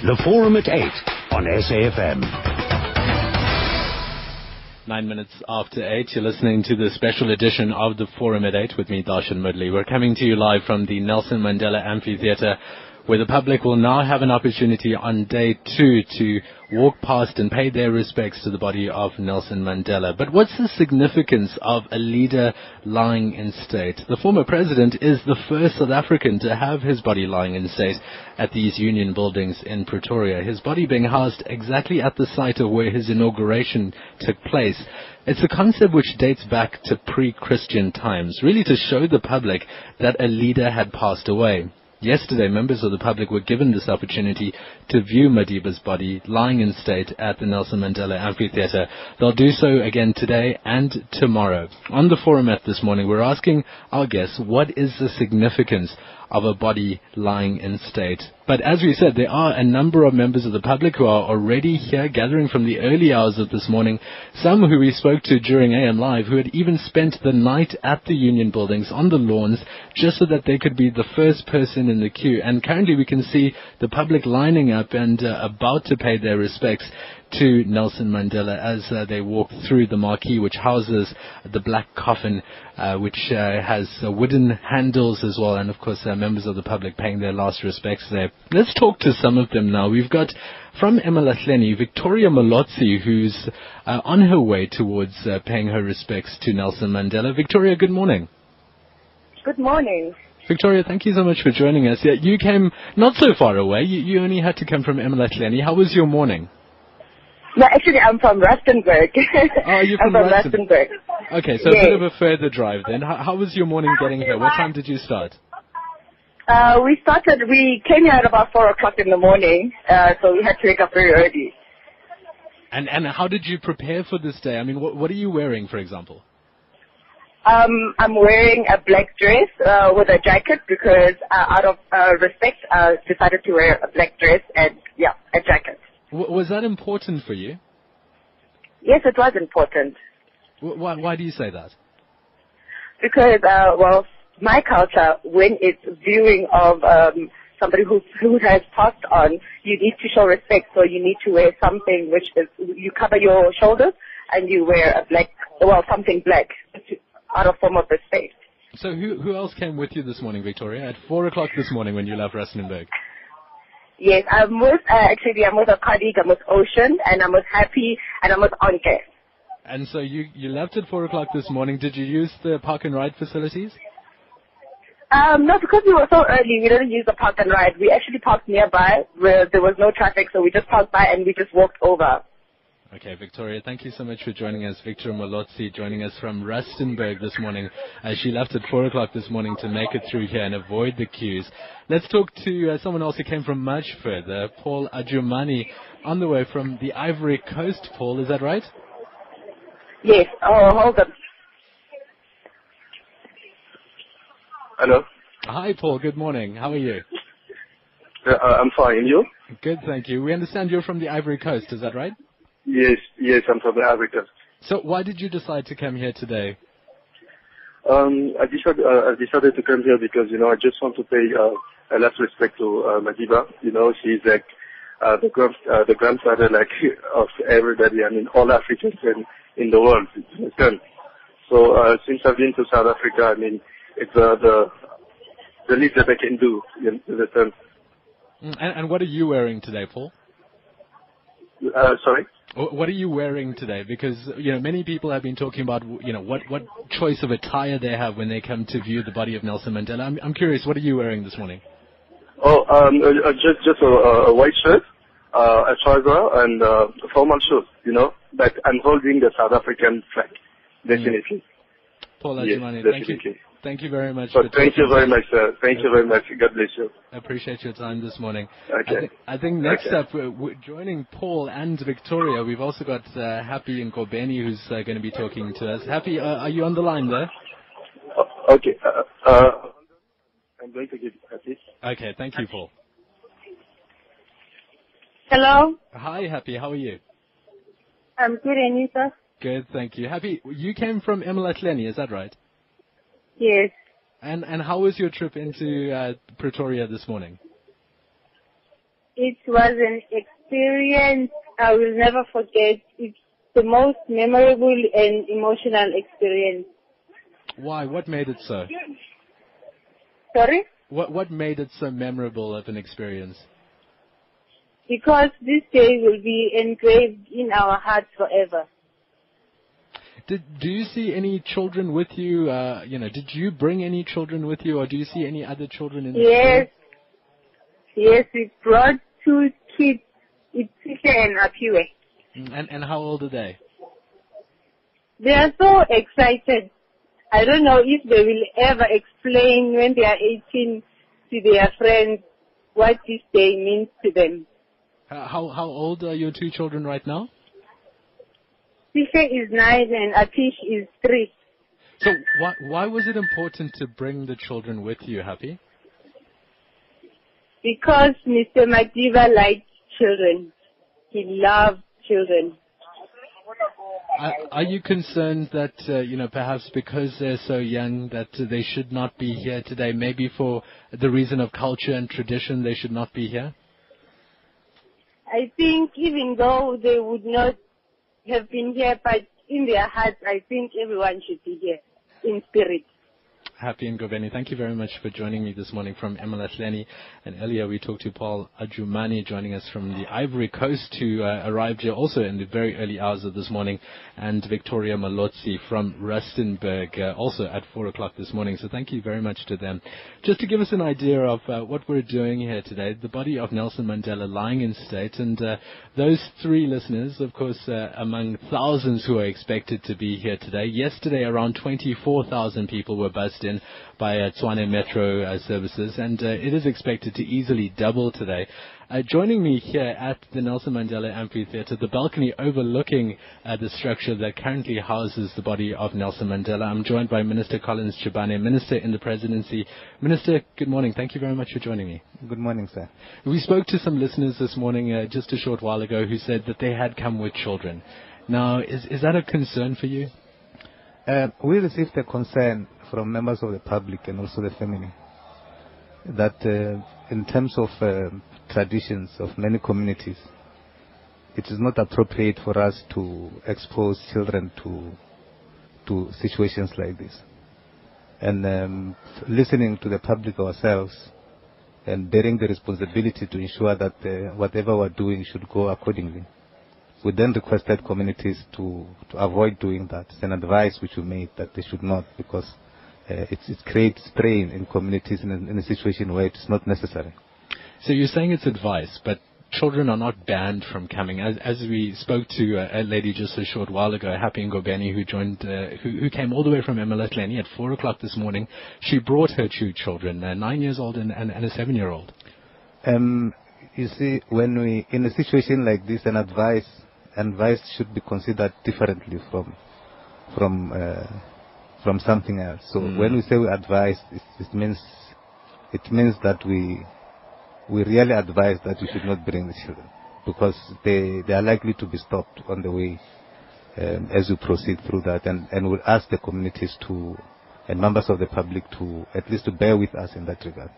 The Forum at 8 on SAFM. Nine minutes after eight, you're listening to the special edition of the Forum at Eight with me, Darshan Mudley. We're coming to you live from the Nelson Mandela Amphitheatre where the public will now have an opportunity on day two to walk past and pay their respects to the body of Nelson Mandela. But what's the significance of a leader lying in state? The former president is the first South African to have his body lying in state at these union buildings in Pretoria. His body being housed exactly at the site of where his inauguration took place. It's a concept which dates back to pre-Christian times, really to show the public that a leader had passed away. Yesterday, members of the public were given this opportunity to view Madiba's body lying in state at the Nelson Mandela Amphitheatre. They'll do so again today and tomorrow. On the forum at this morning, we're asking our guests what is the significance of a body lying in state. But as we said, there are a number of members of the public who are already here gathering from the early hours of this morning. Some who we spoke to during AM Live who had even spent the night at the union buildings on the lawns just so that they could be the first person in the queue. And currently we can see the public lining up and uh, about to pay their respects to Nelson Mandela as uh, they walk through the marquee which houses the black coffin which uh, has uh, wooden handles as well and of course uh, members of the public paying their last respects there. Let's talk to some of them now. We've got from eMalahleni, Victoria Molodzi who's uh, on her way towards paying her respects to Nelson Mandela. Victoria, good morning. Good morning. Victoria, thank you so much for joining us. Yeah, you came not so far away. You, you only had to come from eMalahleni. How was your morning? No, actually, I'm from Rustenburg. Oh, you're from, I'm from Rustenburg. Okay, so yes. a bit of a further drive then. How, how, was your morning getting here? What time did you start? Uh, we started, we came here at about 4 o'clock in the morning, uh, so we had to wake up very early. And, and how did you prepare for this day? I mean, what, what are you wearing, for example? Um, I'm wearing a black dress uh, with a jacket because uh, out of uh, respect, I decided to wear a black dress and, yeah, a jacket. W- was that important for you? Yes, it was important. W- why, why do you say that? Because, uh, well, my culture, when it's viewing of um, somebody who, who has passed on, you need to show respect. So you need to wear something which is, you cover your shoulders and you wear a black, well, something black out of form of respect. So who, who else came with you this morning, Victoria, at 4 o'clock this morning when you left Rustenburg? Yes, I'm with, uh, actually, I'm with a colleague, I'm with Ocean, and I'm with Happy, and I'm with Onke. And so you, you left at 4 o'clock this morning. Did you use the park and ride facilities? Um, no, because we were so early, we didn't use the park and ride. We actually parked nearby where there was no traffic, so we just parked by and we just walked over. Okay, Victoria, thank you so much for joining us. Victoria Molodzi joining us from Rustenburg this morning. Uh, she left at 4 o'clock this morning to make it through here and avoid the queues. Let's talk to uh, someone else who came from much further, Paul Ajumani, on the way from the Ivory Coast. Paul, is that right? Yes. Oh, hold on. Hello. Hi, Paul. Good morning. How are you? Uh, I'm fine. And you? Good, thank you. We understand you're from the Ivory Coast. Is that right? Yes, yes, I'm from Africa. So why did you decide to come here today? Um, I decided, uh, I decided to come here because, you know, I just want to pay uh, a last respect to uh, Madiba. You know, she's like uh, the, grand, uh, the grandfather like of everybody, I mean, all Africans in, in the world. So uh, since I've been to South Africa, I mean, it's uh, the the least that I can do, in understand? Mm, and, and what are you wearing today, Paul? Uh, sorry? What are you wearing today? Because you know many people have been talking about you know what what choice of attire they have when they come to view the body of Nelson Mandela. I'm I'm curious. What are you wearing this morning? Oh, um, uh, uh just just a, a white shirt, uh, a trouser, and uh, formal shoes. You know, but I'm holding the South African flag. Mm. Definitely. Paul Ajimani, yes, thank you. Thank you very much. thank you very much, sir. Thank you very much. God bless you. I appreciate your time this morning. Okay. I, th- I think next okay. up, we're joining Paul and Victoria, we've also got uh, Happy and Ngobeni who's uh, going to be talking to us. Happy, uh, are you on the line there? Okay. Uh, uh, I'm going to give Happy. Okay. Thank you, Paul. Hello. Hi, Happy. How are you? I'm good, and you, sir? Good, thank you. Happy, you came from eMalahleni, is that right? Yes. And and how was your trip into uh, Pretoria this morning? It was an experience I will never forget. It's the most memorable and emotional experience. Why? What made it so? Sorry? What What made it so memorable of an experience? Because this day will be engraved in our hearts forever. Did Do you see any children with you? Uh, you know, did you bring any children with you, or do you see any other children in the Yes. Yes, we brought two kids. It's Tisha and Apiwe. Mm, And And how old are they? They are so excited. I don't know if they will ever explain when they are 18 to their friends what this day means to them. Uh, How How old are your two children right now? Tisha is nine and Atish is three. So why Why was it important to bring the children with you, Happy? Because Mr. Madiba liked children. He loved children. Are, are you concerned that uh, you know perhaps because they're so young that they should not be here today? Maybe for the reason of culture and tradition, they should not be here. I think even though they would not have been here, but in their hearts, I think everyone should be here in spirit. Happy and thank you very much for joining me this morning from eMalahleni. And earlier we talked to Paul Ajumani joining us from the Ivory Coast who uh, arrived here also in the very early hours of this morning. And Victoria Malotzi from Rustenburg uh, also at 4 o'clock this morning. So thank you very much to them. Just to give us an idea of uh, what we're doing here today, the body of Nelson Mandela lying in state. And those three listeners, of course, among thousands who are expected to be here today. Yesterday around 24,000 people were buzzed in by uh, Tshwane Metro uh, services, and uh, it is expected to easily double today. Uh, joining me here at the Nelson Mandela Amphitheatre, the balcony overlooking uh, the structure that currently houses the body of Nelson Mandela, I'm joined by Minister Collins Chabane, Minister in the Presidency. Minister, good morning. Thank you very much for joining me. Good morning, sir. We spoke to some listeners this morning, uh, just a short while ago, who said that they had come with children. Now, is, is that a concern for you? Uh, we received a concern from members of the public and also the family that uh, in terms of uh, traditions of many communities, it is not appropriate for us to expose children to to situations like this. And um, listening to the public ourselves and bearing the responsibility to ensure that uh, whatever we're doing should go accordingly. We then requested communities to, to avoid doing that. It's an advice which we made that they should not because it, it creates strain in communities in a, in a situation where it's not necessary. So you're saying it's advice, but children are not banned from coming. As, as we spoke to uh, a lady just a short while ago, Happy Ngobeni, who joined, uh, who, who came all the way from MLS at four o'clock this morning. She brought her two children, uh, nine years old and, and, and a seven-year-old. Um, you see, when we, in a situation like this, an advice, advice should be considered differently from, from, uh, from something else. So Mm. when we say we advise, it, it means, it means that we, we really advise that you should not bring the children because they, they are likely to be stopped on the way um, as you proceed through that and, and we'll ask the communities to and members of the public to at least to bear with us in that regard.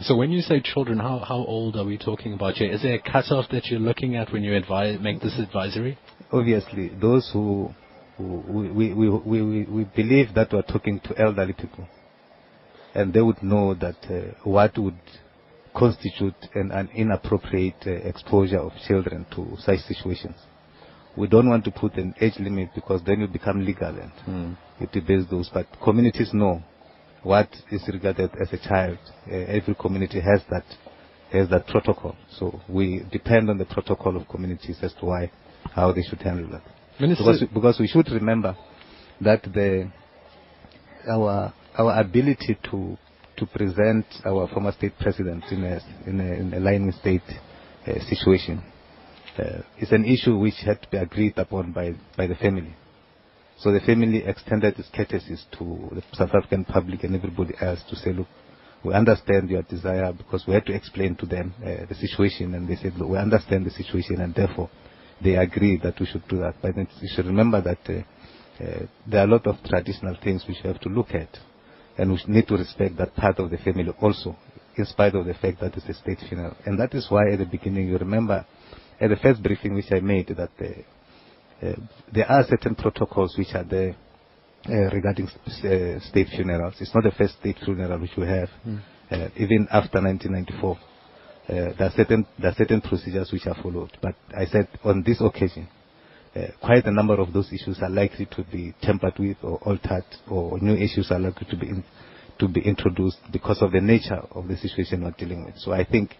So when you say children, how, how old are we talking about here? Is there a cutoff that you're looking at when you advise, make this advisory? Obviously, those who, who we, we, we, we, believe that we're talking to elderly people and they would know that uh, what would constitute an, an inappropriate uh, exposure of children to such situations. We don't want to put an age limit because then you become legal and it debates those. But communities know what is regarded as a child. Uh, every community has that has that protocol. So we depend on the protocol of communities as to why how they should handle that. Minister, Because, we should remember that the our our ability to to present our former state president in a in a, in a lying state uh, situation uh, is an issue which had to be agreed upon by by the family. So the family extended its courtesies to the South African public and everybody else to say, look, we understand your desire because we had to explain to them uh, the situation and they said, look, we understand the situation and therefore they agree that we should do that. But then you should remember that uh, uh, there are a lot of traditional things which we have to look at and we need to respect that part of the family also in spite of the fact that it's a state funeral. And that is why at the beginning, you remember, at the first briefing which I made, that uh, there are certain protocols which are there uh, regarding uh, state funerals. It's not the first state funeral which we have, mm. even after 1994. There, are certain, there are certain procedures which are followed. But I said on this occasion, uh, quite a number of those issues are likely to be tampered with or altered, or new issues are likely to be to be introduced because of the nature of the situation we're dealing with. So I think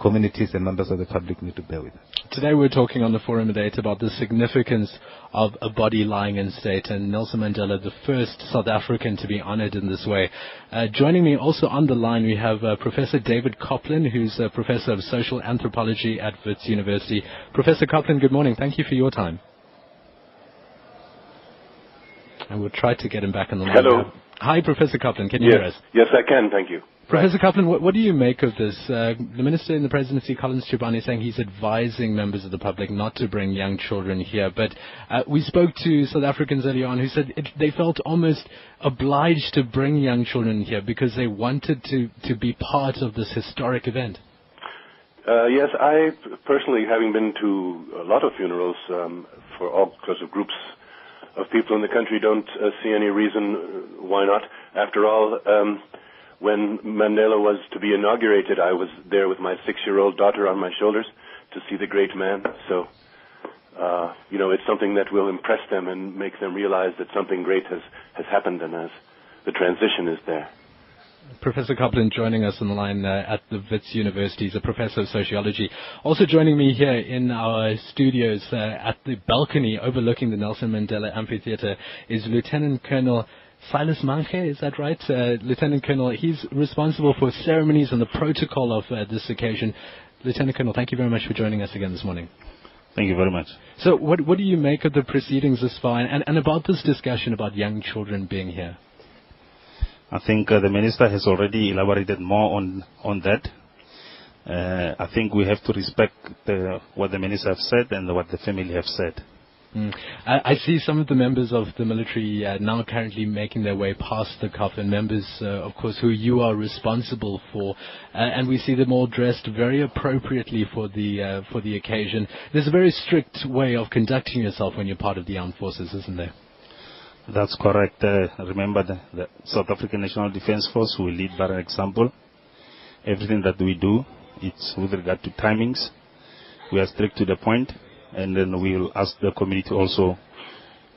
communities and members of the public need to bear with us. Today we're talking on the forum at 8 about the significance of a body lying in state and Nelson Mandela, the first South African to be honored in this way. Uh, joining me also on the line we have uh, Professor David Coplan, who's a professor of social anthropology at Wits University. Professor Coplan, good morning. Thank you for your time. And we'll try to get him back on the line. Hello. Now. Hi, Professor Coplan. Can you yes. hear us? Yes, I can. Thank you. Professor. Coplan, what, what, do you make of this? Uh, the Minister in the Presidency, Collins is saying he's advising members of the public not to bring young children here. But uh, we spoke to South Africans earlier on who said it, they felt almost obliged to bring young children here because they wanted to, to be part of this historic event. Uh, yes, I personally, having been to a lot of funerals um, for all sorts of groups of people in the country don't uh, see any reason uh, why not. After all, um, when Mandela was to be inaugurated, I was there with my six-year-old daughter on my shoulders to see the great man. So, uh, you know, it's something that will impress them and make them realize that something great has, has happened and as the transition is there. Professor Coplan joining us on the line uh, at the Wits University. He's a professor of sociology. Also joining me here in our studios uh, at the balcony overlooking the Nelson Mandela Amphitheatre is Lieutenant Colonel Silas Manche, is that right? Uh, Lieutenant Colonel, he's responsible for ceremonies and the protocol of uh, this occasion. Lieutenant Colonel, thank you very much for joining us again this morning. Thank you very much. So, what, what do you make of the proceedings this far and, and about this discussion about young children being here? I think uh, the minister has already elaborated more on on that. Uh, I think we have to respect the, what the minister has said and what the family have said. Mm. I, I, see some of the members of the military uh, now currently making their way past the coffin, members, uh, of course, who you are responsible for, uh, and we see them all dressed very appropriately for the uh, for the occasion. There's a very strict way of conducting yourself when you're part of the armed forces, isn't there? That's correct. Uh, remember, the, the, South African National Defence Force will lead by an example. Everything that we do, it's with regard to timings. We are strict to the point, and then we will ask the community also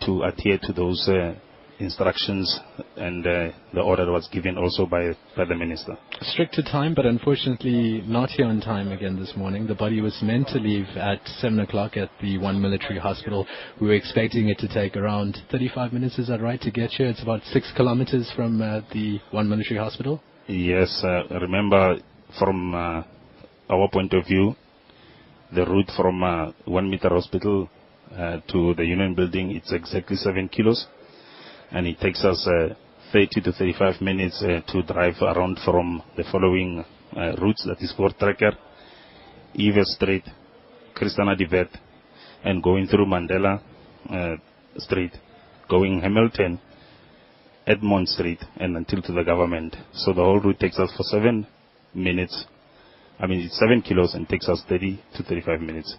to adhere to those uh, instructions and uh, the order that was given also by, by the minister. Strict to time, but unfortunately not here on time again this morning. The body was meant to leave at 7 o'clock at the one military hospital. We were expecting it to take around 35 minutes, is that right, to get here? It's about 6 kilometers from uh, the one military hospital? Yes, uh, remember from uh, our point of view, the route from uh, one meter hospital uh, to the union building, it's exactly 7 kilos and it takes us uh, 30 to 35 minutes to drive around from the following routes, that is Fort Trekker, Eva Street, Christiana de and going through Mandela Street, going Hamilton, Edmond Street, and until to the government. So the whole route takes us for seven minutes. I mean, it's seven kilos and takes us 30 to 35 minutes.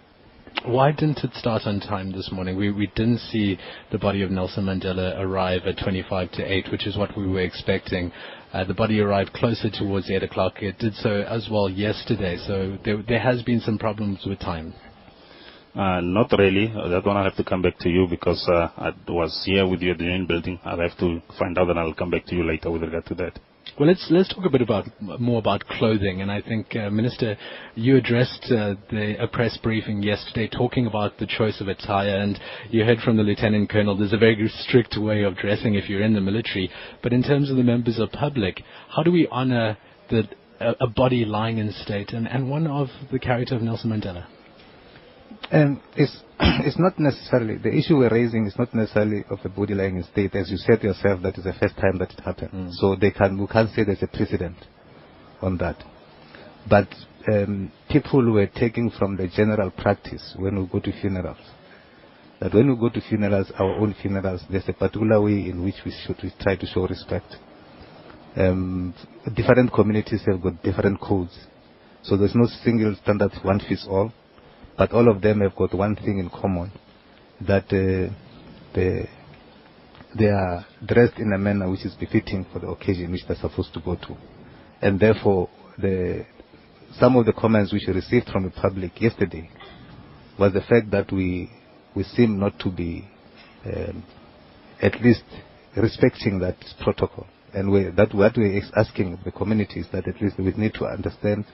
Why didn't it start on time this morning? We, we didn't see the body of Nelson Mandela arrive at 25 to 8, which is what we were expecting. Uh, the body arrived closer towards 8 o'clock. It did so as well yesterday, so there, there has been some problems with time. Uh, not really. That one I'll have to come back to you because uh, I was here with you at the main building. I'll have to find out and I'll come back to you later with regard to that. Well, let's let's talk a bit about more about clothing, and I think uh, Minister, you addressed uh, the a press briefing yesterday talking about the choice of attire, and you heard from the Lieutenant Colonel. There's a very strict way of dressing if you're in the military, but in terms of the members of public, how do we honour the a, a body lying in state and, and one of the character of Nelson Mandela? And it's, it's not necessarily, the issue we're raising is not necessarily of the body lying in state. As you said yourself, that is the first time that it happened. Mm. So they can, we can't say there's a precedent on that. But um, people were taking from the general practice when we go to funerals. That when we go to funerals, our own funerals, there's a particular way in which we should we try to show respect um, different communities have got different codes. So there's no single standard one fits all, but all of them have got one thing in common, that uh, they, they are dressed in a manner which is befitting for the occasion which they're supposed to go to. And therefore, the, some of the comments which we received from the public yesterday was the fact that we, we seem not to be um, at least respecting that protocol. And we, that what we're asking the community is that at least we need to understand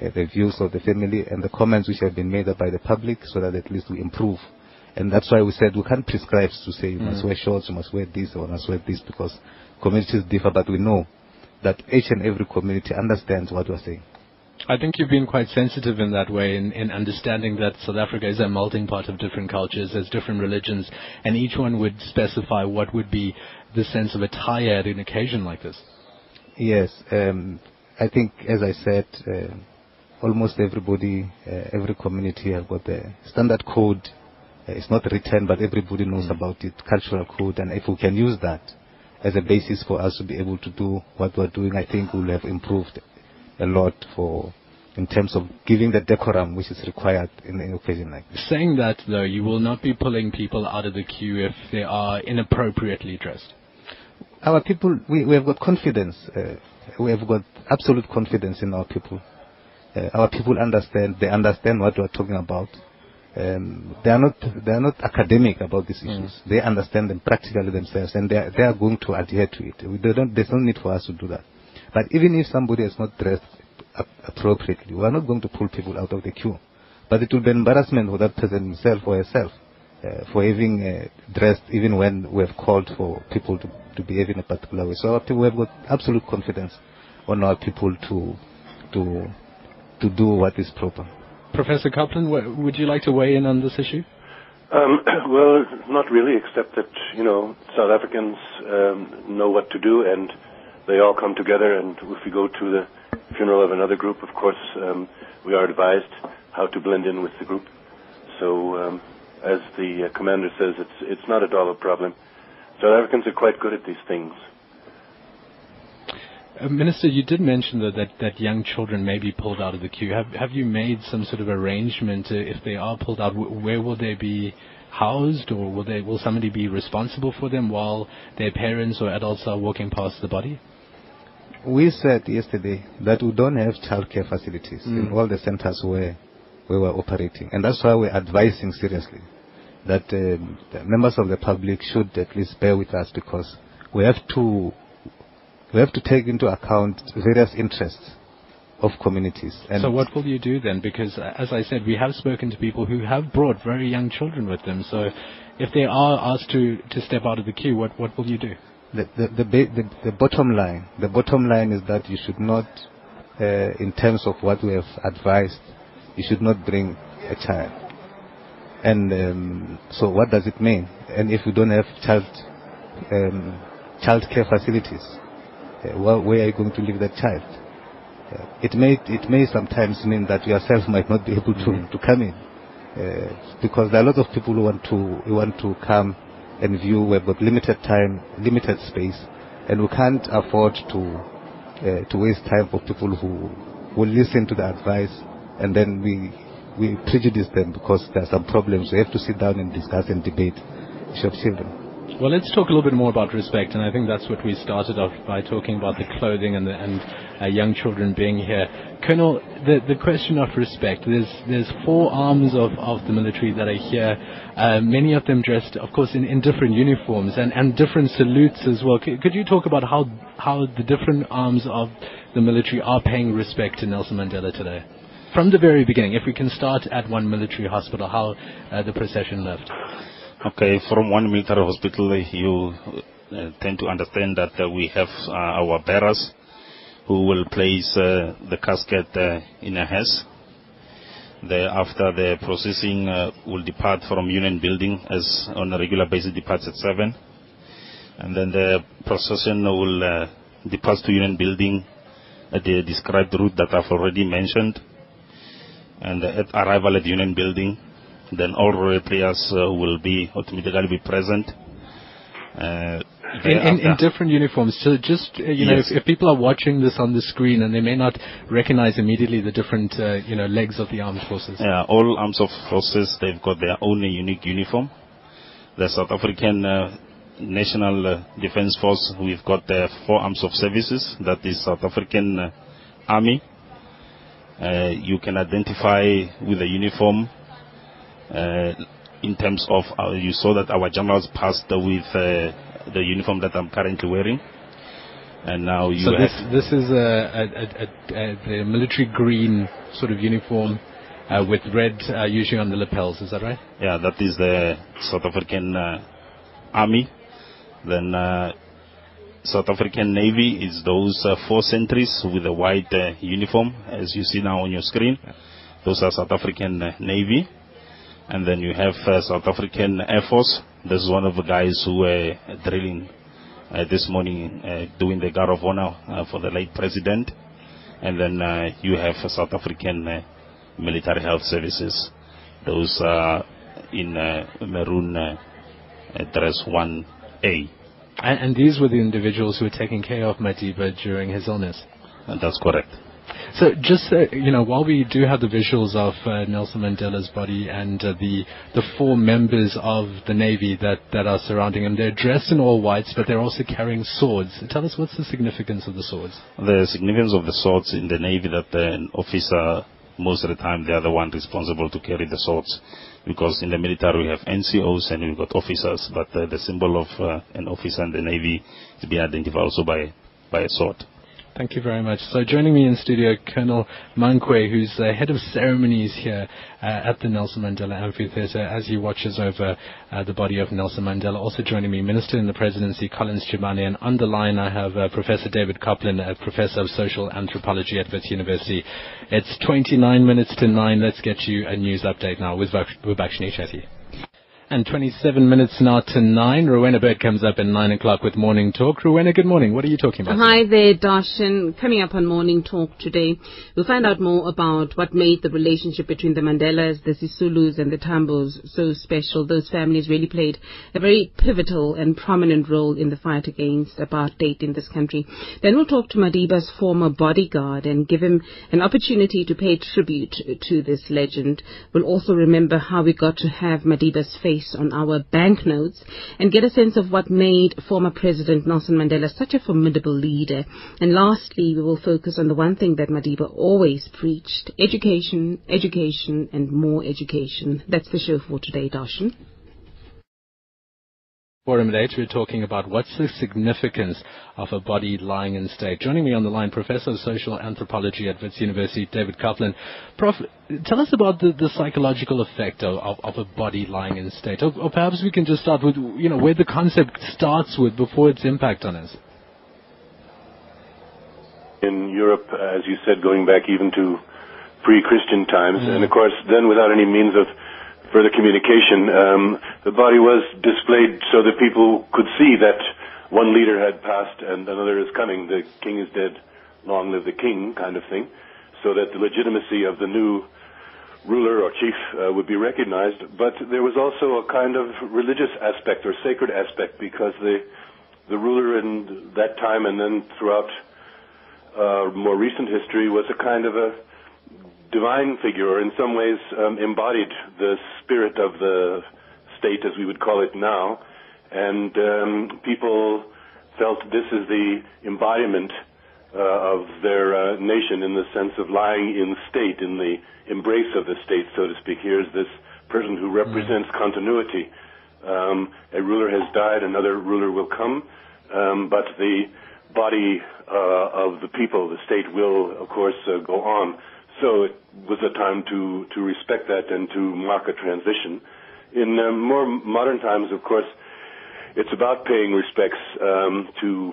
uh, the views of the family and the comments which have been made by the public so that at least we improve. And that's why we said we can't prescribe to say you must Mm. wear shorts, you must wear this, or you must wear this, because communities differ, but we know that each and every community understands what we're saying. I think you've been quite sensitive in that way in, in understanding that South Africa is a melting pot of different cultures, there's different religions, and each one would specify what would be the sense of attire at an occasion like this. Yes, um, I think, as I said, uh, almost everybody, uh, every community have got a standard code. Uh, it's not written, but everybody knows about it, cultural code, and if we can use that as a basis for us to be able to do what we're doing, I think we'll have improved a lot for in terms of giving the decorum which is required in an occasion like this. Saying that, though, you will not be pulling people out of the queue if they are inappropriately dressed. Our people, we, we have got confidence. Uh, we have got absolute confidence in our people. Uh, our people understand. They understand what we are talking about. Um, they are not they are not academic about these issues. They understand them practically themselves, and they are, they are going to adhere to it. They don't, there's no need for us to do that. But even if somebody is not dressed appropriately, we are not going to pull people out of the queue. But it will be embarrassment for that person himself or herself uh, for having uh, dressed even when we have called for people to, to behave in a particular way. So our people have got absolute confidence on our people to to to do what is proper. Professor Coplan, w- would you like to weigh in on this issue? Um, well, not really, except that you know South Africans um, know what to do, and they all come together. And if we go to the funeral of another group, of course, um, we are advised how to blend in with the group. So, um, as the uh, commander says, it's it's not at all a problem. South Africans are quite good at these things. Uh, Minister, you did mention that, young children may be pulled out of the queue. Have have you made some sort of arrangement uh, if they are pulled out? Where will they be housed, or will they will somebody be responsible for them while their parents or adults are walking past the body? We said yesterday that we don't have childcare facilities in Mm. all the centers where we were operating, and that's why we're advising seriously that um, the members of the public should at least bear with us because we have to we have to take into account various interests of communities. And so what will you do then? Because uh, as I said, we have spoken to people who have brought very young children with them. So if they are asked to, to step out of the queue, what, what will you do? the the, the, ba- the the bottom line the bottom line is that you should not, uh, in terms of what we have advised, you should not bring a child. And um, so, what does it mean? And if you don't have child um, child care facilities, uh, where, are you going to leave that child? Uh, it may it may sometimes mean that yourself might not be able to, to come in, uh, because there are a lot of people who want to who want to come and view. We've got limited time, limited space, and we can't afford to uh, to waste time for people who will listen to the advice and then we we prejudice them because there are some problems. We have to sit down and discuss and debate issue of children. Well, let's talk a little bit more about respect, and I think that's what we started off by talking about the clothing and the, and uh, young children being here. Colonel, the the question of respect. There's there's four arms of, of the military that are here. Uh, many of them dressed, of course, in, in different uniforms and, and different salutes as well. Could, could you talk about how how the different arms of the military are paying respect to Nelson Mandela today? From the very beginning, if we can start at one military hospital, how uh, the procession left. Okay, from one military hospital, you uh, tend to understand that uh, we have uh, our bearers who will place the casket in a hearse. Thereafter, the processing will depart from Union Building as on a regular basis departs at 7. And then the procession will depart to Union Building at the described route that I've already mentioned. And at arrival at Union Building, then all royal players uh, will be automatically be present. Uh, in, in, in, different uniforms. So just uh, you know, if, if, people are watching this on the screen and they may not recognize immediately the different uh, you know legs of the armed forces. Yeah, all arms of forces they've got their own unique uniform. The South African uh, National uh, Defence Force, we've got the four arms of services. That is South African uh, Army. Uh, you can identify with the uniform in terms of you saw that our generals passed with the uniform that I'm currently wearing. And now you so this, this is a, a, a, a, military green sort of uniform uh, with red uh, usually on the lapels. Is that right? Yeah, that is the South African uh, Army. Then uh, South African Navy is those uh, four sentries with a white uh, uniform, as you see now on your screen. Those are South African Navy. And then you have uh, South African Air Force. This is one of the guys who were drilling uh, this morning, uh, doing the guard of honor for the late president. And then you have South African Military Health Services. Those are in maroon dress 1A. And, and, these were the individuals who were taking care of Madiba during his illness. And that's correct. So just uh, you know, while we do have the visuals of uh, Nelson Mandela's body and uh, the the four members of the navy that that are surrounding him, they're dressed in all whites, but they're also carrying swords. Tell us what's the significance of the swords? The significance of the swords in the navy that the officer most of the time they are the one responsible to carry the swords because in the military we have NCOs and we've got officers, but uh, the symbol of uh, an officer in the Navy is being identified also by, by a sword. Thank you very much. So joining me in studio, Colonel Mankweng, who's the head of ceremonies here uh, at the Nelson Mandela Amphitheatre as he watches over uh, the body of Nelson Mandela. Also joining me, Minister in the Presidency, Collins Chabane, and on the line I have uh, Professor David Coplan, a Professor of Social Anthropology at Wits University. It's 29 minutes to 9. Let's get you a news update now with Vibhakshini Chetty. And 27 minutes now to 9. Rowena Bird comes up at 9 o'clock with Morning Talk. Rowena, good morning. What are you talking about? Hi there, Darshan. Coming up on Morning Talk today, we'll find out more about what made the relationship between the Mandelas, the Sisulus, and the Tambos so special. Those families really played a very pivotal and prominent role in the fight against apartheid in this country. Then we'll talk to Madiba's former bodyguard and give him an opportunity to pay tribute to this legend. We'll also remember how we got to have Madiba's face on our banknotes and get a sense of what made former President Nelson Mandela such a formidable leader. And lastly, we will focus on the one thing that Madiba always preached, education, education, and more education. That's the show for today, Darshan. Forum at 8, we're talking about what's the significance of a body lying in state. Joining me on the line, Professor of Social Anthropology at Wits University, David Coplan. Prof, tell us about the, the psychological effect of, of, of, a body lying in state. Or, or, perhaps we can just start with, you know, where the concept starts with before its impact on us. In Europe, as you said, going back even to pre-Christian times, mm. and of course then without any means of further communication, um, the body was displayed so that people could see that one leader had passed and another is coming. The king is dead, long live the king, kind of thing, so that the legitimacy of the new ruler or chief uh, would be recognized. But there was also a kind of religious aspect or sacred aspect because the the ruler in that time and then throughout uh, more recent history was a kind of a divine figure, or in some ways um, embodied the spirit of the state, as we would call it now. And um, people felt this is the embodiment uh, of their uh, nation in the sense of lying in state, in the embrace of the state, so to speak. Here's this person who represents mm. continuity. Um, a ruler has died, another ruler will come, um, but the body uh, of the people, the state, will, of course, uh, go on. So it was a time to, to respect that and to mark a transition. In uh, more modern times, of course, it's about paying respects um, to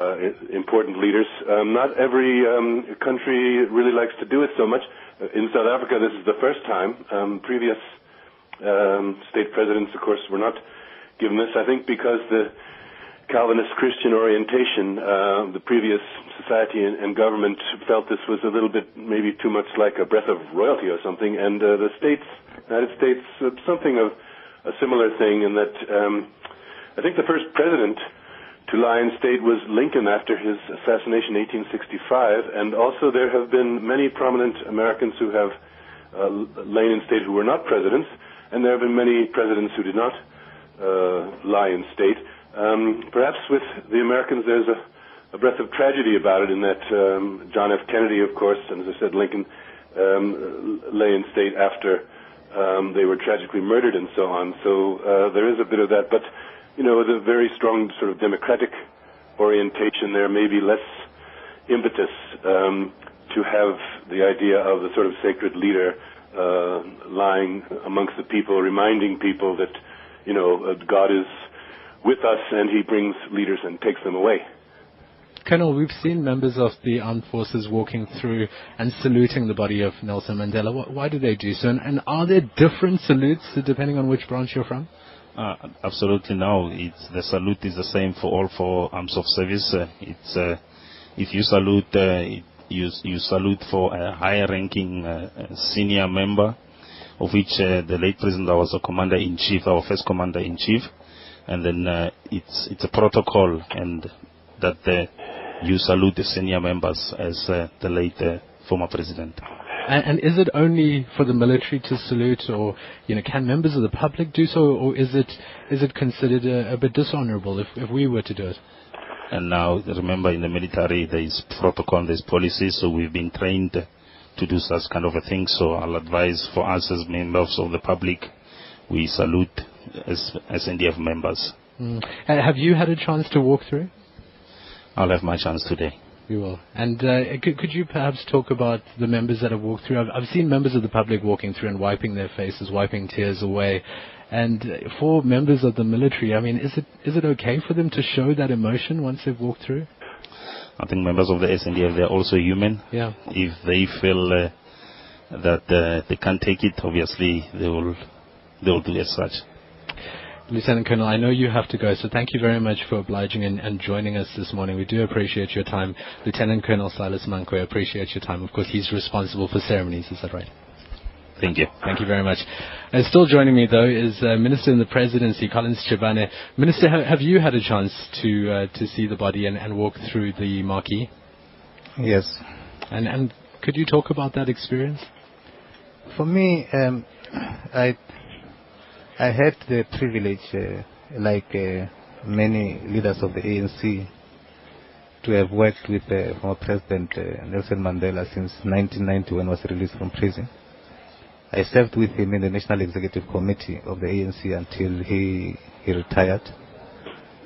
uh, important leaders. Um, not every um, country really likes to do it so much. In South Africa, this is the first time. Um, previous um, state presidents, of course, were not given this. I think because the Calvinist Christian orientation, uh, the previous society and, and, government felt this was a little bit maybe too much like a breath of royalty or something, and uh, the states, United States, uh, something of a similar thing in that um, I think the first president to lie in State was Lincoln after his assassination in 1865, and also there have been many prominent Americans who have uh, lain in state who were not presidents, and there have been many presidents who did not uh, lie in state. Um, perhaps with the Americans, there's a, a breath of tragedy about it in that um, John F. Kennedy, of course, and as I said, Lincoln um, lay in state after um, they were tragically murdered and so on. So uh, there is a bit of that, but you know, a very strong sort of democratic orientation, there may be less impetus um, to have the idea of the sort of sacred leader uh, lying amongst the people, reminding people that you know uh, God is with us and He brings leaders and takes them away. Colonel, we've seen members of the armed forces walking through and saluting the body of Nelson Mandela. Why do they do so? And, and are there different salutes depending on which branch you're from? Uh, absolutely no. It's the salute is the same for all four arms of service. Uh, it's uh, if you salute, uh, you you salute for a higher ranking uh, senior member, of which uh, the late president was a commander in chief, our first commander in chief, and then uh, it's it's a protocol and that you salute the senior members as uh, the late uh, former president. And, and, is it only for the military to salute, or you know, can members of the public do so, or is it is it considered a, a bit dishonourable if, if we were to do it? And now, remember, in the military, there is protocol, there is policy, so we've been trained to do such kind of a thing. So I'll advise for us as members of the public, we salute as SANDF members. Mm. have you had a chance to walk through? I'll have my chance today. You will. And uh, could, could, you perhaps talk about the members that have walked through? I've, I've, seen members of the public walking through and wiping their faces, wiping tears away. And for members of the military, I mean, is it is it okay for them to show that emotion once they've walked through? I think members of the SANDF they're also human. Yeah. If they feel uh, that uh, they can't take it, obviously they will they will do as such. Lieutenant Colonel, I know you have to go, so thank you very much for obliging and, and, joining us this morning. We do appreciate your time. Lieutenant Colonel Silas Mankwe, appreciate your time. Of course, he's responsible for ceremonies, is that right? Thank you. Thank you very much. And still joining me, though, is uh, Minister in the Presidency, Collins Chabane. Minister, ha- have you had a chance to uh, to see the body and, and walk through the marquee? Yes. And, and could you talk about that experience? For me, um, I I had the privilege, uh, like uh, many leaders of the ANC, to have worked with uh, former President uh, Nelson Mandela since 1990 when he was released from prison. I served with him in the National Executive Committee of the ANC until he, he retired.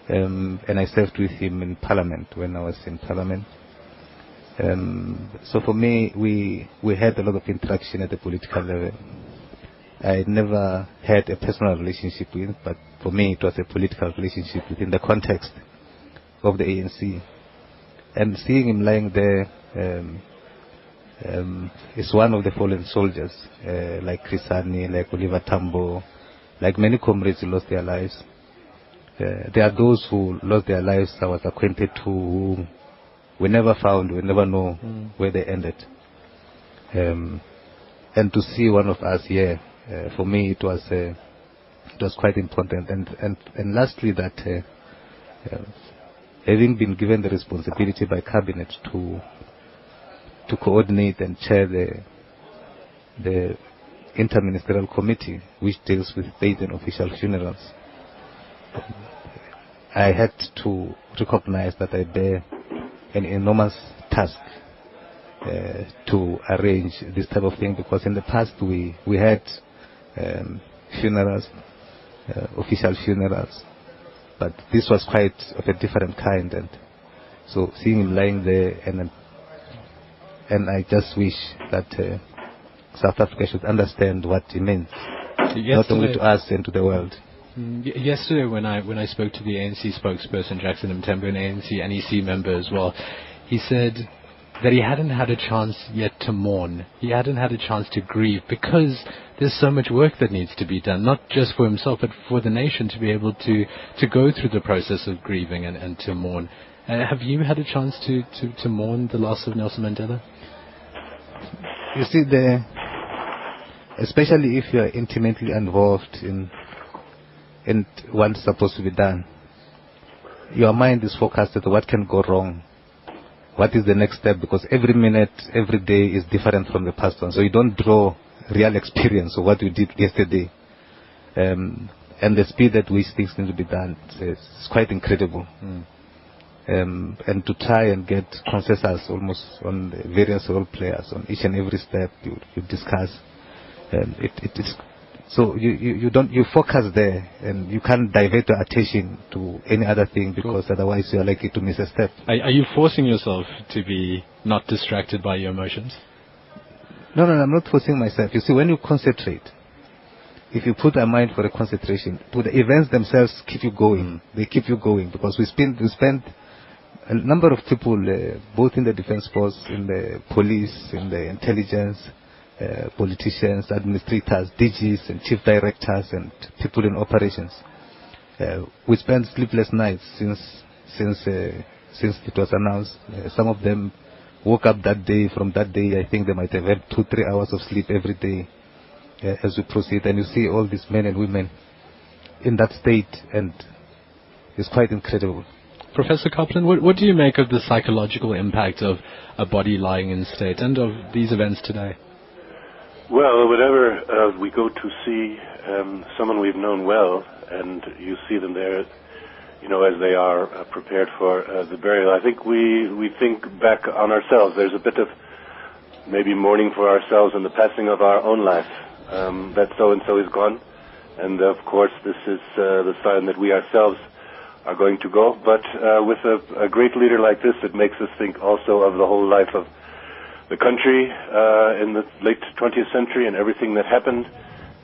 Um, and I served with him in Parliament when I was in Parliament. Um, so for me, we, we had a lot of interaction at the political level. I never had a personal relationship with, but for me it was a political relationship within the context of the ANC. And seeing him lying there um, um, is one of the fallen soldiers, uh, like Chris Hani, like Oliver Tambo, like many comrades who lost their lives. Uh, there are those who lost their lives I was acquainted to who we never found, we never know mm. where they ended. Um, and to see one of us here for me it was uh, it was quite important. And and and lastly, that uh, having been given the responsibility by cabinet to to coordinate and chair the the interministerial committee which deals with state and official funerals. I had to recognize that I bear an enormous task uh, to arrange this type of thing because in the past we, we had um, funerals, uh, official funerals. But this was quite of a different kind, and so seeing him lying there, and and I just wish that uh, South Africa should understand what it means, yesterday, not only to us and to the world. Mm, yesterday, when I when I spoke to the ANC spokesperson Jackson Mthembu, an ANC NEC member as well, he said that he hadn't had a chance yet to mourn. He hadn't had a chance to grieve because there's so much work that needs to be done, not just for himself, but for the nation to be able to, to go through the process of grieving and, and to mourn. Uh, have you had a chance to, to, to mourn the loss of Nelson Mandela? You see, the, especially if you are intimately involved in, in what's supposed to be done, your mind is focused at what can go wrong. What is the next step? Because every minute, every day is different from the past one. So you don't draw real experience of what you did yesterday. Um, and the speed at which things need to be done is quite incredible. Mm. Um, and to try and get consensus almost on the various role players on each and every step you, you discuss, um, it, it is so you, you, you don't you focus there and you can't divert your attention to any other thing because cool. otherwise you are likely to miss a step. Are, are you forcing yourself to be not distracted by your emotions? No, no, I'm not forcing myself. You see, when you concentrate, if you put a mind for a concentration, to the events themselves keep you going. Mm. They keep you going because we spend we spend a number of people, uh, both in the defense force, in the police, in the intelligence, uh, politicians, administrators, DGs, and chief directors, and people in operations. Uh, we spent sleepless nights since since uh, since it was announced. Uh, some of them woke up that day. From that day, I think they might have had two, three hours of sleep every day uh, as we proceed. And you see all these men and women in that state, and it's quite incredible. Professor Coplan, what, what do you make of the psychological impact of a body lying in state and of these events today? Well, whenever uh, we go to see um, someone we've known well, and you see them there, you know, as they are uh, prepared for uh, the burial, I think we we think back on ourselves. There's a bit of maybe mourning for ourselves and the passing of our own life. Um, that so and so is gone, and of course, this is uh, the sign that we ourselves are going to go. But uh, with a, a great leader like this, it makes us think also of the whole life of the country uh, in the late 20th century and everything that happened,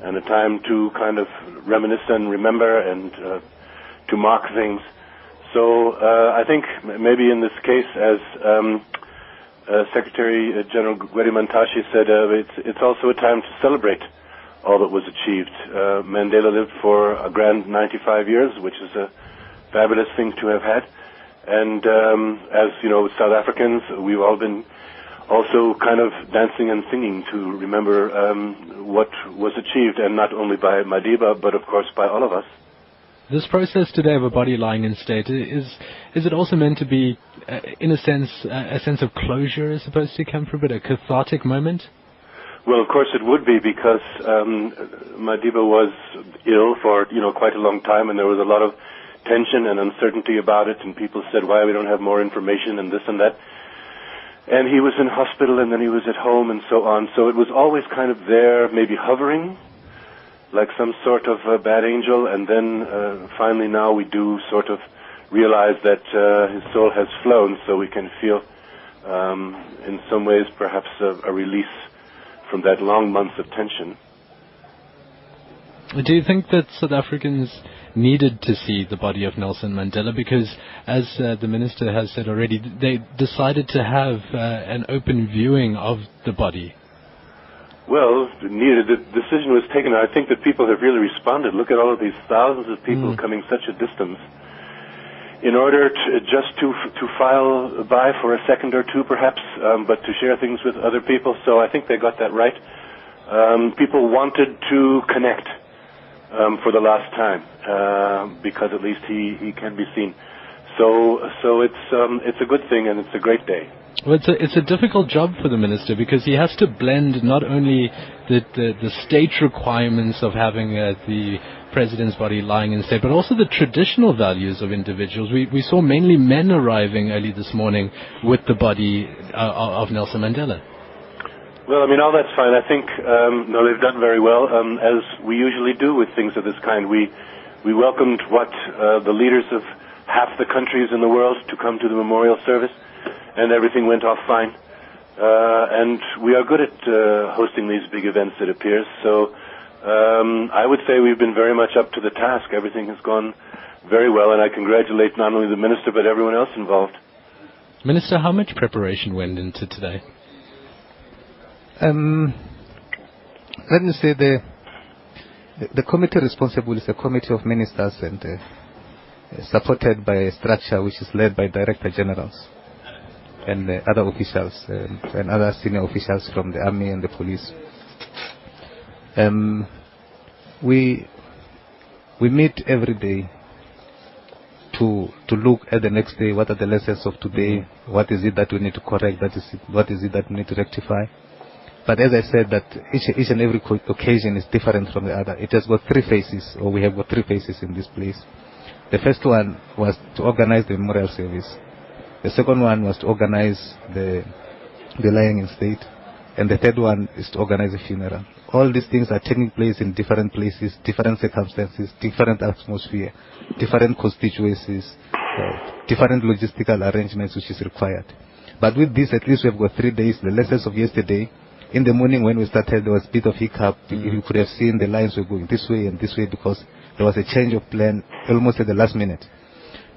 and a time to kind of reminisce and remember and uh, to mark things. So uh, I think maybe in this case, as um, uh, Secretary General Gwede Mantashe said, uh, it's, it's also a time to celebrate all that was achieved. Uh, Mandela lived for a grand 95 years, which is a fabulous thing to have had. And um, as you know, South Africans, we've all been also kind of dancing and singing to remember um, what was achieved, and not only by Madiba, but of course by all of us. This process today of a body lying in state is is it also meant to be, uh, in a sense, uh, a sense of closure is supposed to come from it, a cathartic moment? Well, of course it would be because um, Madiba was ill for you know quite a long time, and there was a lot of tension and uncertainty about it, and people said, "Why we don't have more information?" and this and that and he was in hospital and then he was at home and so on. So it was always kind of there, maybe hovering, like some sort of a bad angel. And then uh, finally now we do sort of realize that uh, his soul has flown, so we can feel um, in some ways perhaps a, a release from that long months of tension. Do you think that South Africans needed to see the body of Nelson Mandela because, as uh, the minister has said already, they decided to have uh, an open viewing of the body. Well. The decision was taken. I think that people have really responded. Look at all of these thousands of people mm. coming such a distance in order to, just to to file by for a second or two, perhaps, um, but to share things with other people. So I think they got that right. Um, people wanted to connect um, for the last time uh, because at least he, he can be seen. So so it's um, it's a good thing and it's a great day. Well, it's a it's a difficult job for the minister because he has to blend not only the the, the state requirements of having uh, the president's body lying in state, but also the traditional values of individuals. We we saw mainly men arriving early this morning with the body uh, of Nelson Mandela. Well, I mean, all that's fine. I think um, no, they've done very well, um, as we usually do with things of this kind. We we welcomed what uh, the leaders of half the countries in the world to come to the memorial service, and everything went off fine. Uh, and we are good at uh, hosting these big events, it appears. So um, I would say we've been very much up to the task. Everything has gone very well, and I congratulate not only the minister but everyone else involved. Minister, how much preparation went into today? Um, let me say the, the, the committee responsible is a committee of ministers and uh, supported by a structure which is led by director generals and uh, other officials um, and other senior officials from the army and the police. Um, we we meet every day to to look at the next day. What are the lessons of today? What is it that we need to correct? That is it, what is it that we need to rectify? But as I said, that each, each and every co- occasion is different from the other. It has got three phases, or we have got three phases in this place. The first one was to organize the memorial service. The second one was to organize the the lying in state, and the third one is to organize a funeral. All these things are taking place in different places, different circumstances, different atmosphere, different constituencies, uh, different logistical arrangements which is required. But with this, at least we have got three days. The lessons of yesterday, in the morning when we started, there was a bit of hiccup. You could have seen the lines were going this way and this way because there was a change of plan almost at the last minute.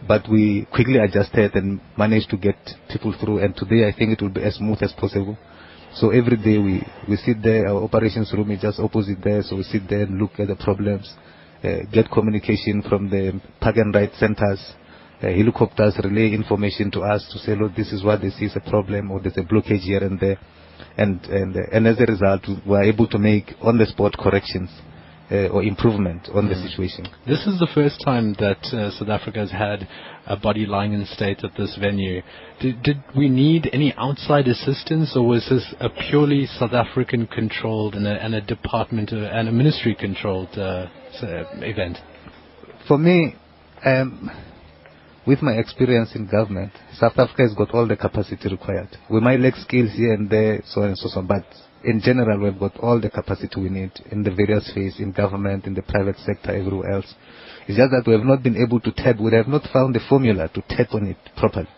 But we quickly adjusted and managed to get people through. And today, I think it will be as smooth as possible. So every day we, sit there, our operations room is just opposite there, so we sit there and look at the problems, uh, get communication from the park and ride centers, uh, helicopters relay information to us to say, look, this is what they see is a problem or there's a blockage here and there. And, as a result, we are able to make on-the-spot corrections uh, or improvement on the situation. This is the first time that uh, South Africa has had a body lying in state at this venue. Did, did we need any outside assistance, or was this a purely South African controlled and a, and a department and a ministry controlled uh, uh, event? For me, um, with my experience in government, South Africa has got all the capacity required. We might lack skills here and there, so on and so on, but in general, we've got all the capacity we need in the various phases, in government, in the private sector, everywhere else. It's just that we have not been able to tap, we have not found the formula to tap on it properly.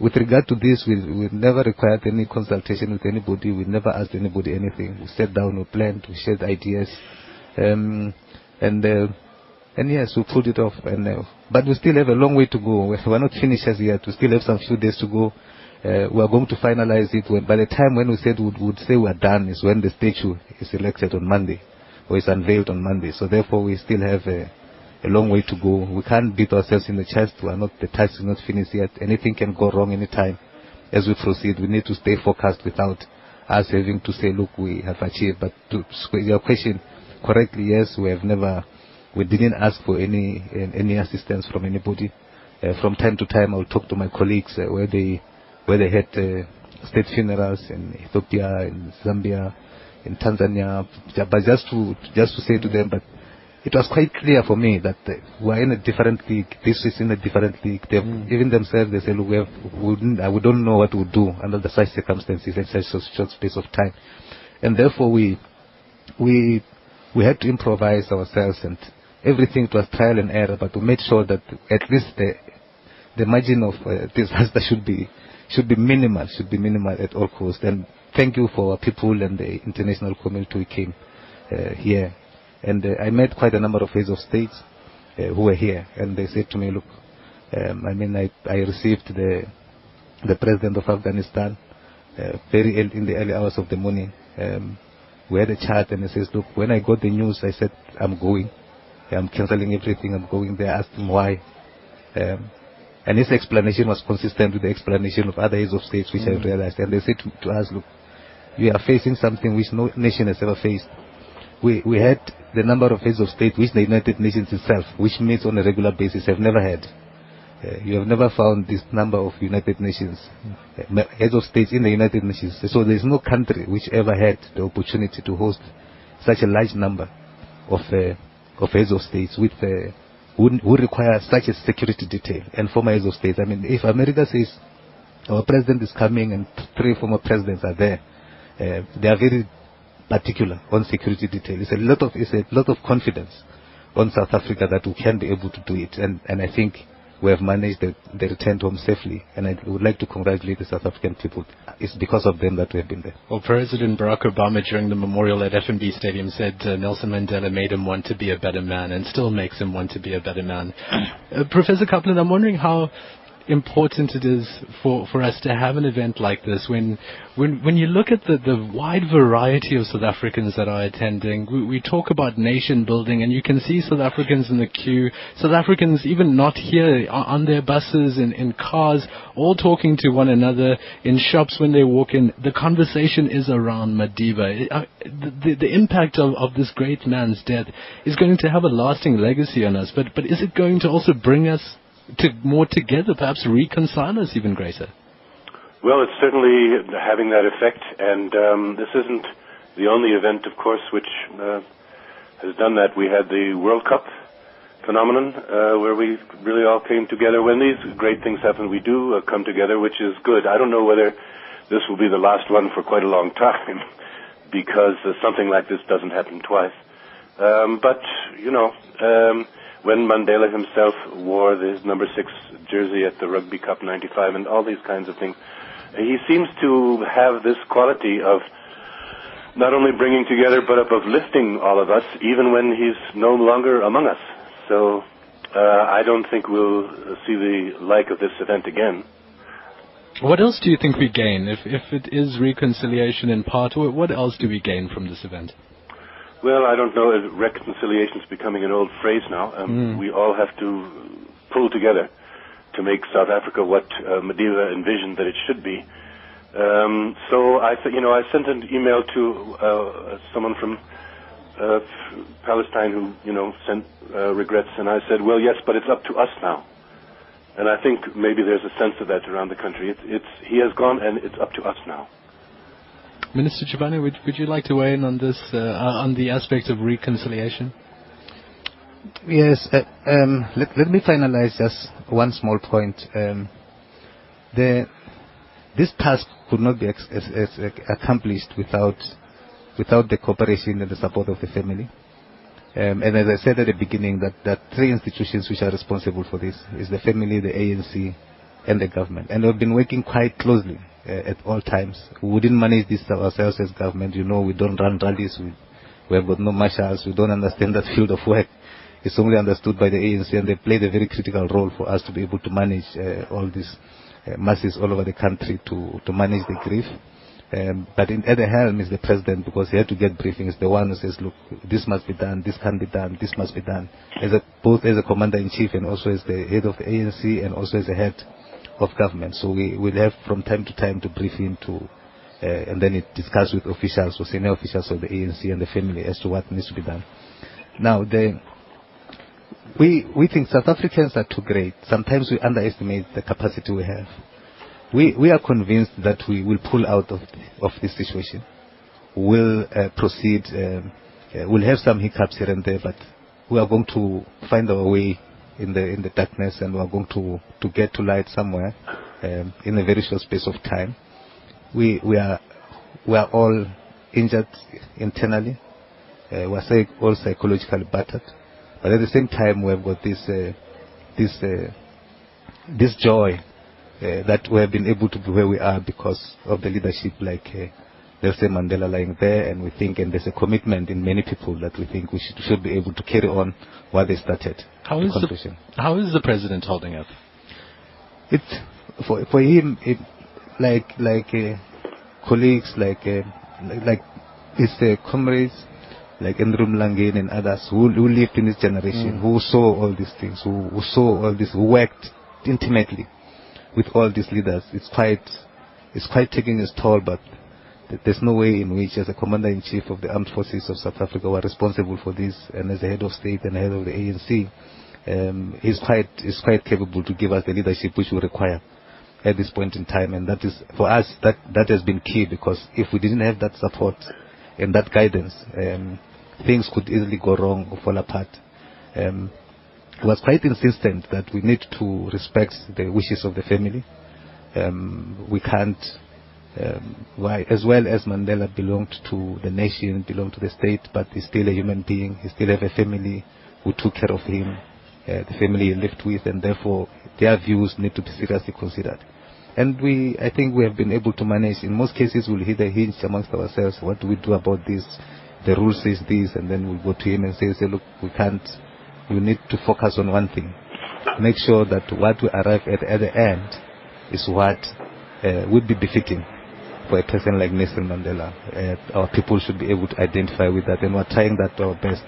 With regard to this, we, we never required any consultation with anybody, we never asked anybody anything. We sat down, we planned, we shared ideas, um, and uh, and yes, we pulled it off. And uh, but we still have a long way to go. We're not finished as yet. We still have some few days to go. Uh, we are going to finalize it. When, by the time when we said we would say we are done is when the statue is elected on Monday, or is unveiled on Monday. So therefore, we still have a, a long way to go. We can't beat ourselves in the chest. We are not the task is not finished yet. Anything can go wrong anytime. As we proceed, we need to stay focused without us having to say, look, we have achieved. But to your question correctly, yes, we have never, we didn't ask for any any assistance from anybody. Uh, from time to time, I'll talk to my colleagues uh, where they where they had uh, state funerals in Ethiopia, in Zambia, in Tanzania, but just to just to say to them, but it was quite clear for me that we are in a different league. This is in a different league. They've, Even themselves, they say, look, we, have, we, we don't know what to do under the such circumstances in such a short space of time, and therefore we we we had to improvise ourselves and everything it was trial and error, but we made sure that at least the the margin of uh, disaster should be should be minimal, should be minimal at all costs. And thank you for our people and the international community who came uh, here. And uh, I met quite a number of heads of states uh, who were here, and they said to me, "Look, um, I mean, I, received the the president of Afghanistan very early, in the early hours of the morning. Um, we had a chat, and he says, "Look, when I got the news, I said I'm going. I'm canceling everything. I'm going there." I asked him why. And his explanation was consistent with the explanation of other heads of states, which I realized. And they said to, to us, look, we are facing something which no nation has ever faced. We, we had the number of heads of state which the United Nations itself, which meets on a regular basis, have never had. Uh, you have never found this number of United Nations, uh, heads of states in the United Nations. So there is no country which ever had the opportunity to host such a large number of, uh, of heads of states with uh, who, who require such a security detail and former heads of states. I mean, if America says our president is coming and three former presidents are there, uh, they are very particular on security detail. It's a lot of it's a lot of confidence on South Africa that we can be able to do it, and and I think we have managed the, the return home safely. And I would like to congratulate the South African people. It's because of them that we have been there. Well, President Barack Obama during the memorial at FNB Stadium said uh, Nelson Mandela made him want to be a better man and still makes him want to be a better man. Uh, Professor Coplan, I'm wondering how important it is for, for us to have an event like this when when when you look at the, the wide variety of South Africans that are attending we, we talk about nation building and you can see South Africans in the queue. South Africans even not here on their buses in, in cars all talking to one another in shops when they walk in. The conversation is around Madiba. Uh, the, the, the impact of, of this great man's death is going to have a lasting legacy on us but but is it going to also bring us to more together, perhaps reconcile us even greater? Well, it's certainly having that effect, and um, this isn't the only event, of course, which uh, has done that. We had the World Cup phenomenon uh, where we really all came together. When these great things happen, we do uh, come together, which is good. I don't know whether this will be the last one for quite a long time because uh, something like this doesn't happen twice. Um, but, you know, um, when Mandela himself wore his number six jersey at the Rugby Cup 95 and all these kinds of things, he seems to have this quality of not only bringing together but of uplifting all of us, even when he's no longer among us. So uh, I don't think we'll see the like of this event again. What else do you think we gain if if it is reconciliation in part? What else do we gain from this event? Well, I don't know. Reconciliation is becoming an old phrase now. Um, mm. We all have to pull together to make South Africa what uh, Madiba envisioned that it should be. Um, so I, th- you know, I sent an email to uh, someone from uh, Palestine who, you know, sent uh, regrets, and I said, well, yes, but it's up to us now. And I think maybe there's a sense of that around the country. It's, it's he has gone, and it's up to us now. Minister Chabane, would, you like to weigh in on this, uh, on the aspect of reconciliation? Yes. Uh, um, let, me finalize just one small point. Um, the, this task could not be accomplished without without the cooperation and the support of the family. Um, and as I said at the beginning, that that three institutions which are responsible for this is the family, the ANC, and the government. And we've been working quite closely uh, at all times. We didn't manage this ourselves as government. You know, we don't run rallies. We, we have got no marshals. We don't understand that field of work. It's only understood by the ANC, and they played a very critical role for us to be able to manage uh, all these uh, masses all over the country to, to manage the grief. Um, but in, at the helm is the president because he had to get briefings. The one who says, look, this must be done, this can be done, this must be done. As a, both as a commander in chief and also as the head of the ANC and also as a head of government. So we will have from time to time to brief him to, uh, and then it discuss with officials or senior officials of the ANC and the family as to what needs to be done. Now, the, we, we think South Africans are too great. Sometimes we underestimate the capacity we have we, we are convinced that we will pull out of, of this situation. We'll uh, proceed. Um, uh, we'll have some hiccups here and there, but we are going to find our way in the in the darkness, and we are going to, to get to light somewhere um, in a very short space of time. We we are we are all injured internally. Uh, we are all psychologically battered, but at the same time, we have got this uh, this uh, this joy uh, that we have been able to be where we are because of the leadership like uh, Nelson Mandela lying there, and we think, and there's a commitment in many people that we think we should, should be able to carry on what they started. How is the, how is the president holding up? It for for him, it, like like uh, colleagues, like uh, like, like his uh, comrades, like Andrew Mlangeni and others who, who lived in this generation, mm. who saw all these things, who, who saw all this, who worked intimately with all these leaders. It's quite, it's quite taking its toll, but there's no way in which, as a commander-in-chief of the armed forces of South Africa, we're responsible for this, and as the head of state and head of the ANC, um, he's quite, he's quite capable to give us the leadership which we require at this point in time, and that is, for us, that, that has been key, because if we didn't have that support and that guidance, um, things could easily go wrong or fall apart. Um, was quite insistent that we need to respect the wishes of the family. Um, we can't, um, why, as well as Mandela belonged to the nation, belonged to the state, but he's still a human being. He still have a family who took care of him, uh, the family he lived with, and therefore their views need to be seriously considered. And we, I think we have been able to manage. In most cases, we'll hit a hinge amongst ourselves. What do we do about this? The rule says this, and then we'll go to him and say, say look, we can't we need to focus on one thing. Make sure that what we arrive at at the end is what uh, would be befitting for a person like Nelson Mandela. Uh, our people should be able to identify with that, and we're trying that to our best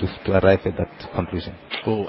to, to arrive at that conclusion.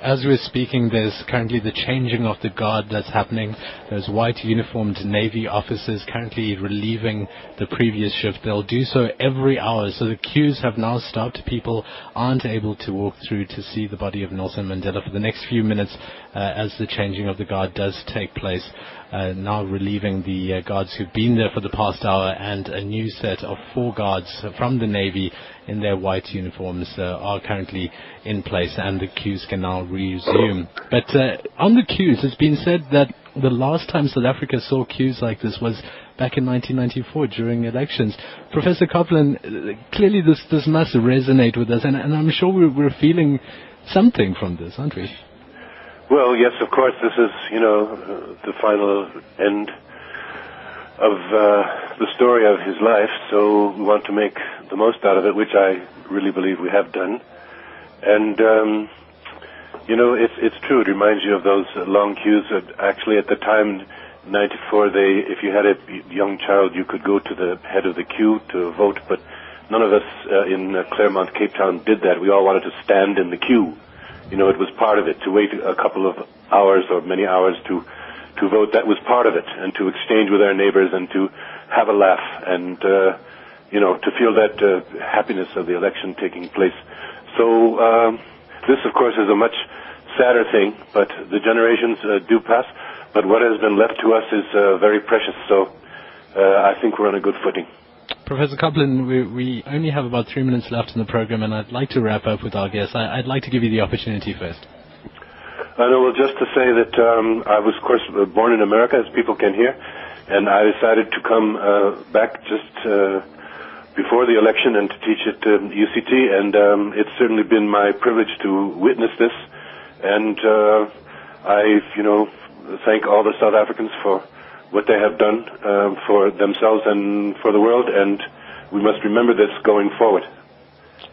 As we're speaking, there's currently the changing of the guard that's happening. There's white uniformed Navy officers currently relieving the previous shift. They'll do so every hour. So the queues have now stopped. People aren't able to walk through to see the body of Nelson Mandela for the next few minutes uh, as the changing of the guard does take place. Uh, now relieving the uh, guards who've been there for the past hour and a new set of four guards from the Navy in their white uniforms uh, are currently in place and the queues can now resume. But uh, on the queues, it's been said that the last time South Africa saw queues like this was back in 1994 during elections. Professor Coplan, uh, clearly this, this must resonate with us and, and I'm sure we're, we're feeling something from this, aren't we? Well, yes, of course, this is, you know, the final end of uh, the story of his life, so we want to make the most out of it, which I really believe we have done. And, um, you know, it's, it's true. It reminds you of those long queues. That actually, at the time, 94, they, if you had a young child, you could go to the head of the queue to vote, but none of us uh, in uh, Claremont, Cape Town did that. We all wanted to stand in the queue you know, it was part of it. To wait a couple of hours or many hours to to vote, that was part of it, and to exchange with our neighbors and to have a laugh and uh, you know to feel that uh, happiness of the election taking place. So um, this, of course, is a much sadder thing, but the generations uh, do pass. But what has been left to us is uh, very precious. So uh, I think we're on a good footing. Professor Coplan, we, we, only have about three minutes left in the program, and I'd like to wrap up with our guests. I, would like to give you the opportunity first. Know, well, just to say that um, I was, of course, uh, born in America, as people can hear, and I decided to come uh, back just uh, before the election and to teach at um, UCT, and um, it's certainly been my privilege to witness this, and uh, I, you know, thank all the South Africans for what they have done uh, for themselves and for the world, and we must remember this going forward.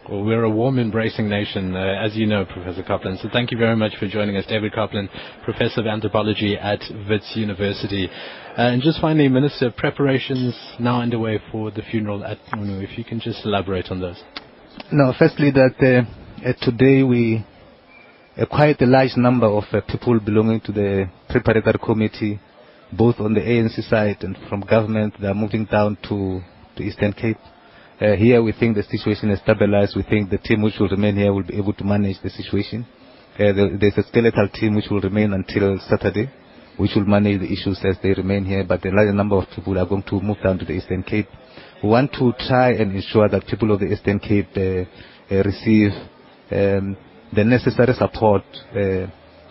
Well, we're a warm, embracing nation, uh, as you know, Professor Coplan. So thank you very much for joining us. David Coplan, Professor of Anthropology at Wits University. Uh, and just finally, Minister, preparations now underway for the funeral at Qunu. If you can just elaborate on those. No, firstly, that uh, today we uh, quite a large number of uh, people belonging to the preparatory committee both on the ANC side and from government, they are moving down to, to Eastern Cape. Uh, here we think the situation is stabilized. We think the team which will remain here will be able to manage the situation. Uh, there's a skeletal team which will remain until Saturday, which will manage the issues as they remain here, but a larger number of people are going to move down to the Eastern Cape. We want to try and ensure that people of the Eastern Cape uh, receive um, the necessary support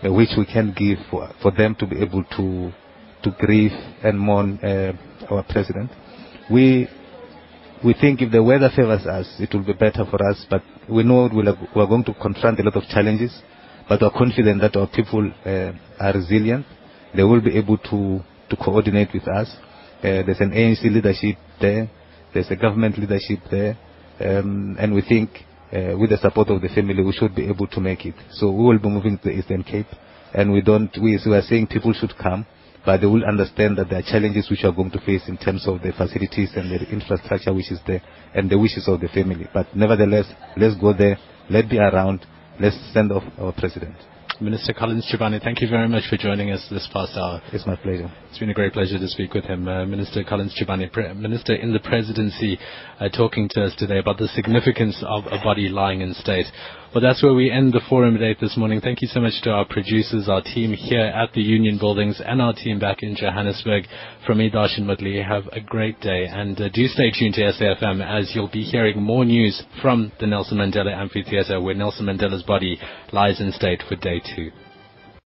which we can give for, them to be able to to grieve and mourn our president. We we think if the weather favors us, it will be better for us. But we know we are going to confront a lot of challenges. But we're confident that our people uh, are resilient. They will be able to to coordinate with us. Uh, there's an ANC leadership there. There's a government leadership there, um, and we think uh, with the support of the family, we should be able to make it. So we will be moving to the Eastern Cape, and we don't. We, we are saying people should come but they will understand that there are challenges which are going to face in terms of the facilities and the infrastructure which is there and the wishes of the family. But nevertheless, let's go there, let's be around, let's send off our president. Minister Collins Chabane, thank you very much for joining us this past hour. It's my pleasure. It's been a great pleasure to speak with him. Uh, Minister Collins Chabane, Pre- Minister in the Presidency, uh, talking to us today about the significance of a body lying in state. Well, that's where we end the forum date this morning. Thank you so much to our producers, our team here at the Union Buildings, and our team back in Johannesburg. From me, Darshan Mudley, have a great day, and uh, do stay tuned to SAFM as you'll be hearing more news from the Nelson Mandela Amphitheatre, where Nelson Mandela's body lies in state for day two.